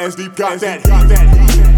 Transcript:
as SD got that, got that.